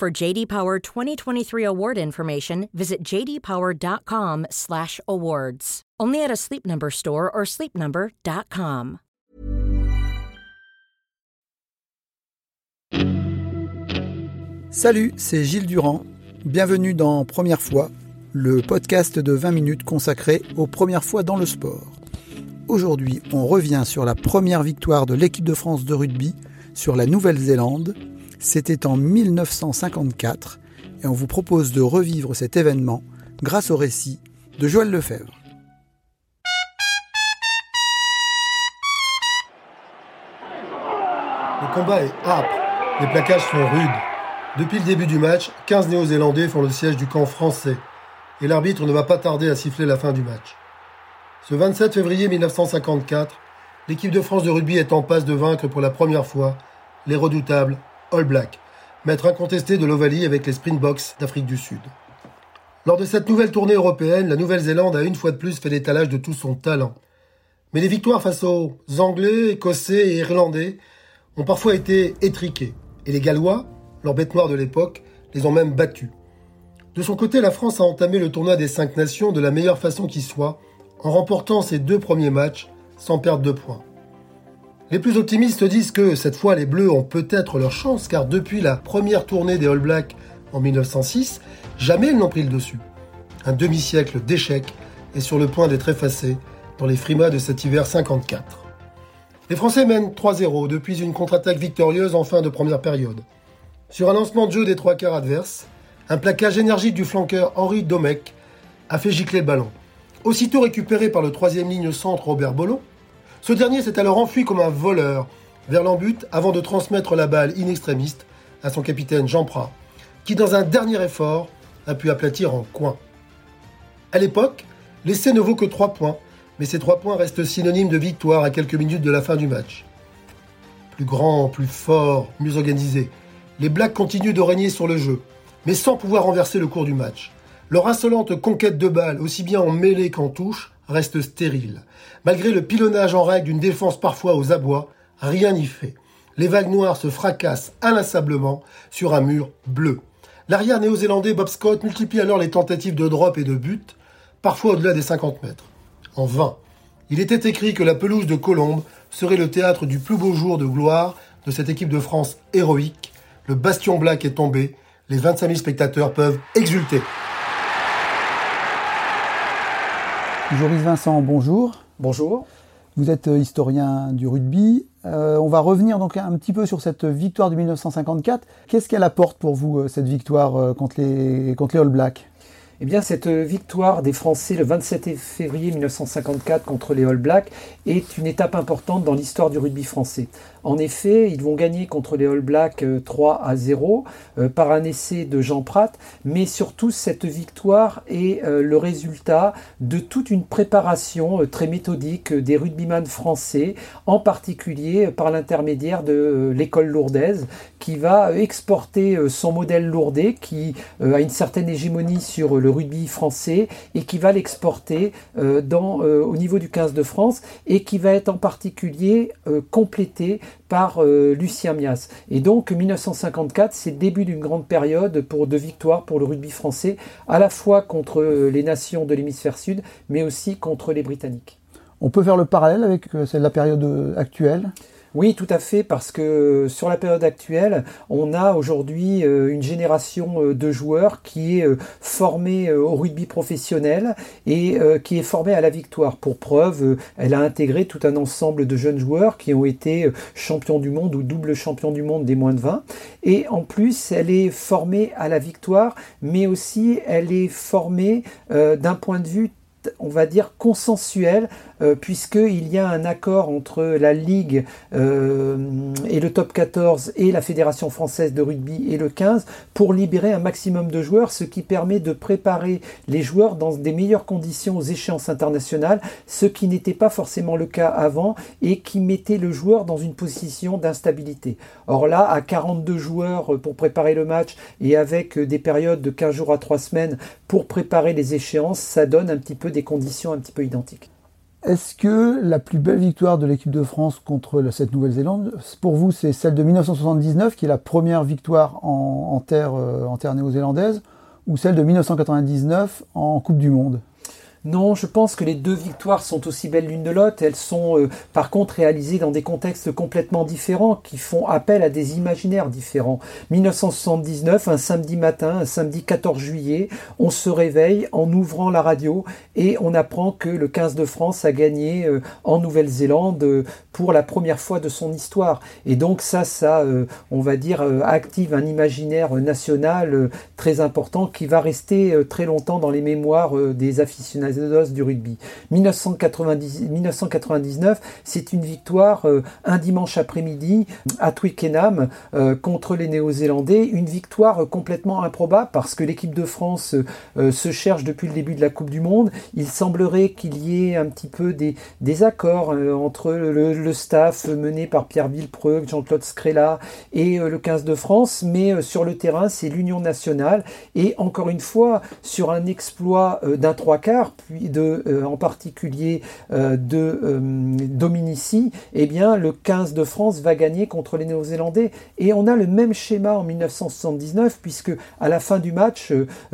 For JD Power 2023 award information, visit jdpower.com/awards. Only at a Sleep Number store or sleepnumber.com. Salut, c'est Gilles Durand. Bienvenue dans Première fois, le podcast de 20 minutes consacré aux premières fois dans le sport. Aujourd'hui, on revient sur la première victoire de l'équipe de France de rugby sur la Nouvelle-Zélande. C'était en 1954 et on vous propose de revivre cet événement grâce au récit de Joël Lefebvre. Le combat est âpre, les plaquages sont rudes. Depuis le début du match, 15 Néo-Zélandais font le siège du camp français et l'arbitre ne va pas tarder à siffler la fin du match. Ce 27 février 1954, l'équipe de France de rugby est en passe de vaincre pour la première fois les redoutables All Blacks, maître incontesté de l'Ovalie avec les Springboks d'Afrique du Sud. Lors de cette nouvelle tournée européenne, la Nouvelle-Zélande a une fois de plus fait l'étalage de tout son talent. Mais les victoires face aux Anglais, Écossais et Irlandais ont parfois été étriquées, et les Gallois, leurs bêtes noires de l'époque, les ont même battus. De son côté, la France a entamé le tournoi des cinq nations de la meilleure façon qui soit, en remportant ses deux premiers matchs sans perdre de points. Les plus optimistes disent que cette fois les Bleus ont peut-être leur chance car depuis la première tournée des All Blacks en 1906, jamais ils n'ont pris le dessus. Un demi-siècle d'échecs est sur le point d'être effacé dans les frimas de cet hiver 54. Les Français mènent 3-0 depuis une contre-attaque victorieuse en fin de première période. Sur un lancement de jeu des trois quarts adverses, un plaquage énergique du flanqueur Henri Domecq a fait gicler le ballon. Aussitôt récupéré par le troisième ligne centre Robert Bollon, ce dernier s'est alors enfui comme un voleur vers l'embut avant de transmettre la balle in extrémiste à son capitaine Jean Prat, qui dans un dernier effort a pu aplatir en coin. À l'époque, l'essai ne vaut que 3 points, mais ces 3 points restent synonymes de victoire à quelques minutes de la fin du match. Plus grand, plus fort, mieux organisé, les Blacks continuent de régner sur le jeu, mais sans pouvoir renverser le cours du match. Leur insolente conquête de balles, aussi bien en mêlée qu'en touche, reste stérile. Malgré le pilonnage en règle d'une défense parfois aux abois, rien n'y fait. Les vagues noires se fracassent inlassablement sur un mur bleu. L'arrière néo-zélandais Bob Scott multiplie alors les tentatives de drop et de but, parfois au-delà des 50 mètres. En vain. Il était écrit que la pelouse de Colombe serait le théâtre du plus beau jour de gloire de cette équipe de France héroïque. Le bastion black est tombé les 25 000 spectateurs peuvent exulter. Joris Vincent, bonjour. Bonjour. Vous êtes euh, historien du rugby. Euh, on va revenir donc un petit peu sur cette victoire de 1954. Qu'est-ce qu'elle apporte pour vous, euh, cette victoire contre les, contre les All Blacks? Eh bien, cette victoire des Français le 27 février 1954 contre les All Blacks est une étape importante dans l'histoire du rugby français. En effet, ils vont gagner contre les All Blacks 3 euh, à 0 euh, par un essai de Jean Prat, mais surtout cette victoire est euh, le résultat de toute une préparation très méthodique des rugbyman français, en particulier par l'intermédiaire de l'école lourdaise, qui va exporter son modèle lourdais, qui a une certaine hégémonie sur le rugby français et qui va l'exporter au niveau du 15 de France et qui va être en particulier complété par euh, Lucien Mias. Et donc 1954, c'est le début d'une grande période pour, de victoire pour le rugby français, à la fois contre euh, les nations de l'hémisphère sud, mais aussi contre les Britanniques. On peut faire le parallèle avec euh, la période actuelle? Oui, tout à fait, parce que sur la période actuelle, on a aujourd'hui euh, une génération euh, de joueurs qui est euh, formée au rugby professionnel et qui est formée à la victoire. Pour preuve, elle a intégré tout un ensemble de jeunes joueurs qui ont été champions du monde ou double champions du monde des moins de 20. Et en plus, elle est formée à la victoire, mais aussi elle est formée d'un point de vue on va dire, consensuel, euh, puisqu'il y a un accord entre la Ligue euh, et le top 14 et la Fédération française de rugby et le 15 pour libérer un maximum de joueurs, ce qui permet de préparer les joueurs dans des meilleures conditions aux échéances internationales, ce qui n'était pas forcément le cas avant et qui mettait le joueur dans une position d'instabilité. Or là, à 42 joueurs pour préparer le match et avec des périodes de 15 jours à 3 semaines pour préparer les échéances, ça donne un petit peu des conditions un petit peu identiques. Est-ce que la plus belle victoire de l'équipe de France contre cette Nouvelle-Zélande, pour vous, c'est celle de 1979, qui est la première victoire en, terre, euh, en terre néo-zélandaise, ou celle de 1999 en Coupe du Monde? Non, je pense que les deux victoires sont aussi belles l'une de l'autre. Elles sont euh, par contre réalisées dans des contextes complètement différents qui font appel à des imaginaires différents. 1979, un samedi matin, un samedi 14 juillet, on se réveille en ouvrant la radio et on apprend que le 15 de France a gagné euh, en Nouvelle-Zélande euh, pour la première fois de son histoire. Et donc ça, ça, on va dire, active un imaginaire national très important qui va rester très longtemps dans les mémoires des aficionados du rugby. 1999, c'est une victoire euh, un dimanche après-midi à Twickenham euh, contre les Néo-Zélandais. Une victoire complètement improbable parce que l'équipe de France euh, se cherche depuis le début de la Coupe du Monde. Il semblerait qu'il y ait un petit peu des, accords entre le, staff mené par Pierre Villepreux, Jean-Claude Scrella et le 15 de France, mais sur le terrain, c'est l'Union nationale. Et encore une fois, sur un exploit d'un trois quarts, euh, en particulier euh, de euh, Dominici, eh bien, le 15 de France va gagner contre les Néo-Zélandais. Et on a le même schéma en 1979, puisque à la fin du match,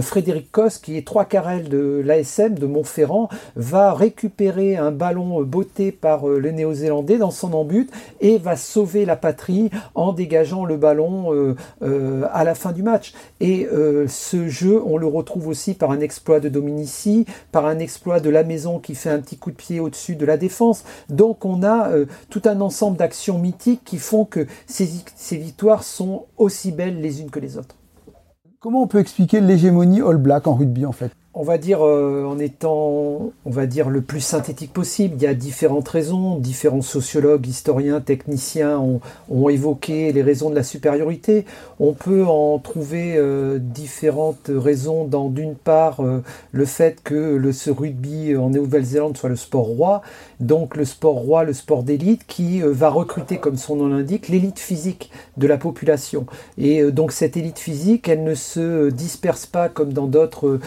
Frédéric Cos, qui est trois carrels de l'ASM de Montferrand, va récupérer un ballon botté par les Néo-Zélandais dans son embut et va sauver la patrie en dégageant le ballon à la fin du match. Et ce jeu, on le retrouve aussi par un exploit de Dominici, par un exploit de la maison qui fait un petit coup de pied au-dessus de la défense. Donc on a euh, tout un ensemble d'actions mythiques qui font que ces, ces victoires sont aussi belles les unes que les autres. Comment on peut expliquer l'hégémonie All Black en rugby en fait? On va dire euh, en étant, le plus synthétique possible. Il y a différentes raisons. Différents sociologues, historiens, techniciens ont, évoqué les raisons de la supériorité. On peut en trouver euh, différentes raisons. Dans d'une part euh, le fait que ce rugby en Nouvelle-Zélande soit le sport roi, donc le sport roi, le sport d'élite, qui va recruter, comme son nom l'indique, l'élite physique de la population. Et donc cette élite physique, elle ne se disperse pas comme dans d'autres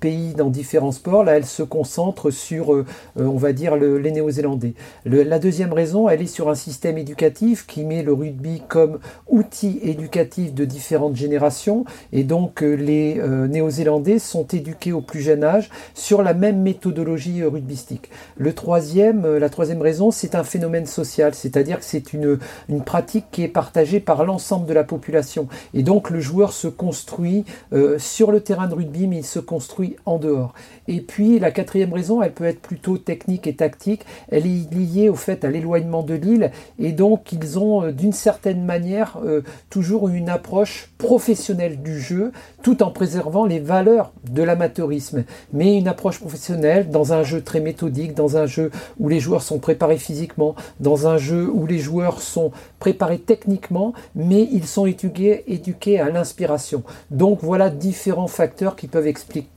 pays dans différents sports. Là, elle se concentre sur, euh, euh, on va dire, les Néo-Zélandais. la deuxième raison, elle est sur un système éducatif qui met le rugby comme outil éducatif de différentes générations. Et donc, euh, les Néo-Zélandais sont éduqués au plus jeune âge sur la même méthodologie rugbystique. Le troisième, la troisième raison, c'est un phénomène social, c'est-à-dire que c'est une, une pratique qui est partagée par l'ensemble de la population. Et donc, le joueur se construit sur le terrain de rugby, mais il se construit en dehors. Et puis la quatrième raison, elle peut être plutôt technique et tactique. Elle est liée au fait à l'éloignement de l'île et donc ils ont euh, d'une certaine manière euh, toujours une approche professionnelle du jeu tout en préservant les valeurs de l'amateurisme. Mais une approche professionnelle dans un jeu très méthodique, dans un jeu où les joueurs sont préparés physiquement, dans un jeu où les joueurs sont préparés techniquement, mais ils sont éduqués, éduqués à l'inspiration. Donc voilà différents facteurs qui peuvent expliquer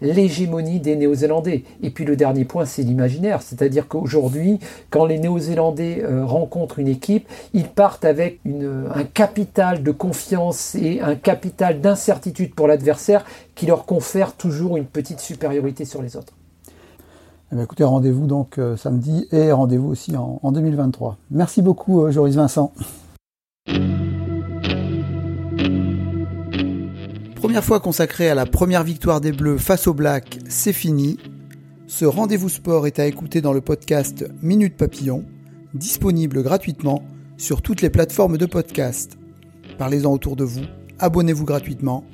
l'hégémonie des Néo-Zélandais. Et puis le dernier point, c'est l'imaginaire. C'est-à-dire qu'aujourd'hui, quand les Néo-Zélandais euh, rencontrent une équipe, ils partent avec un capital de confiance et un capital d'incertitude pour l'adversaire qui leur confère toujours une petite supériorité sur les autres. Eh écoutez, rendez-vous donc euh, samedi et rendez-vous aussi en, 2023. Merci beaucoup, euh, Joris Vincent. Première fois consacrée à la première victoire des Bleus face aux Blacks, c'est fini. Ce rendez-vous sport est à écouter dans le podcast Minute Papillon, disponible gratuitement sur toutes les plateformes de podcast. Parlez-en autour de vous, abonnez-vous gratuitement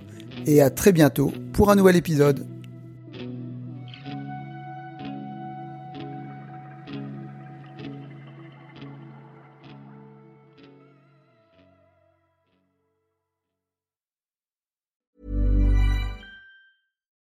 et à très bientôt pour un nouvel épisode.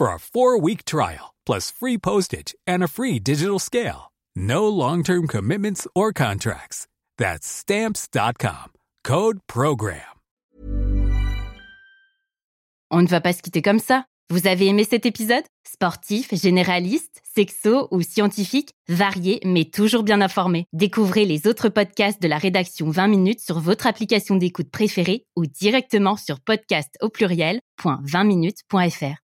for a 4-week trial plus free postage and a free digital scale. No long-term commitments or contracts. That's stamps.com. Code program. On ne va pas se quitter comme ça. Vous avez aimé cet épisode? Sportif, généraliste, sexo ou scientifique, varié mais toujours bien informé. Découvrez les autres podcasts de la rédaction 20 minutes sur votre application d'écoute préférée ou directement sur podcast au pluriel.20minutes.fr.